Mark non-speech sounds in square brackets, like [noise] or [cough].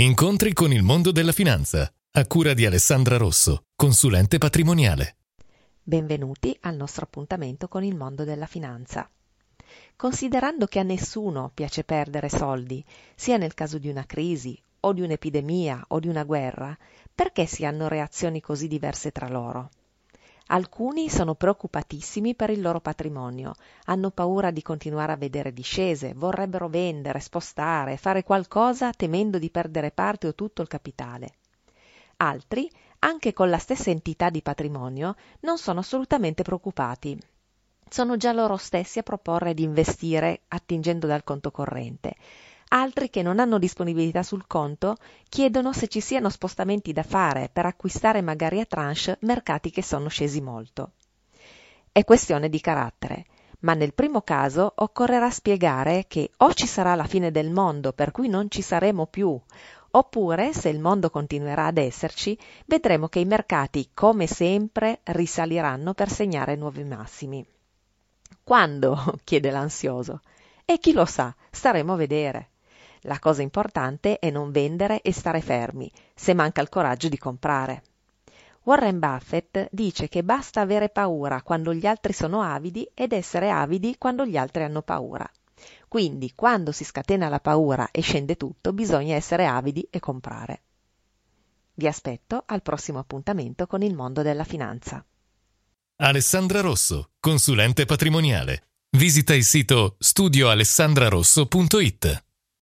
Incontri con il mondo della finanza, a cura di Alessandra Rosso, consulente patrimoniale. Benvenuti al nostro appuntamento con il mondo della finanza. Considerando che a nessuno piace perdere soldi, sia nel caso di una crisi o di un'epidemia o di una guerra, perché si hanno reazioni così diverse tra loro? Alcuni sono preoccupatissimi per il loro patrimonio, hanno paura di continuare a vedere discese, vorrebbero vendere, spostare, fare qualcosa temendo di perdere parte o tutto il capitale. Altri, anche con la stessa entità di patrimonio, non sono assolutamente preoccupati. Sono già loro stessi a proporre di investire attingendo dal conto corrente altri che non hanno disponibilità sul conto chiedono se ci siano spostamenti da fare per acquistare magari a tranche mercati che sono scesi molto. È questione di carattere, ma nel primo caso occorrerà spiegare che o ci sarà la fine del mondo per cui non ci saremo più, oppure se il mondo continuerà ad esserci, vedremo che i mercati, come sempre, risaliranno per segnare nuovi massimi. Quando? [laughs] chiede l'ansioso. E chi lo sa, staremo a vedere. La cosa importante è non vendere e stare fermi, se manca il coraggio di comprare. Warren Buffett dice che basta avere paura quando gli altri sono avidi ed essere avidi quando gli altri hanno paura. Quindi, quando si scatena la paura e scende tutto, bisogna essere avidi e comprare. Vi aspetto al prossimo appuntamento con il mondo della finanza. Alessandra Rosso, consulente patrimoniale. Visita il sito studioalessandrarosso.it.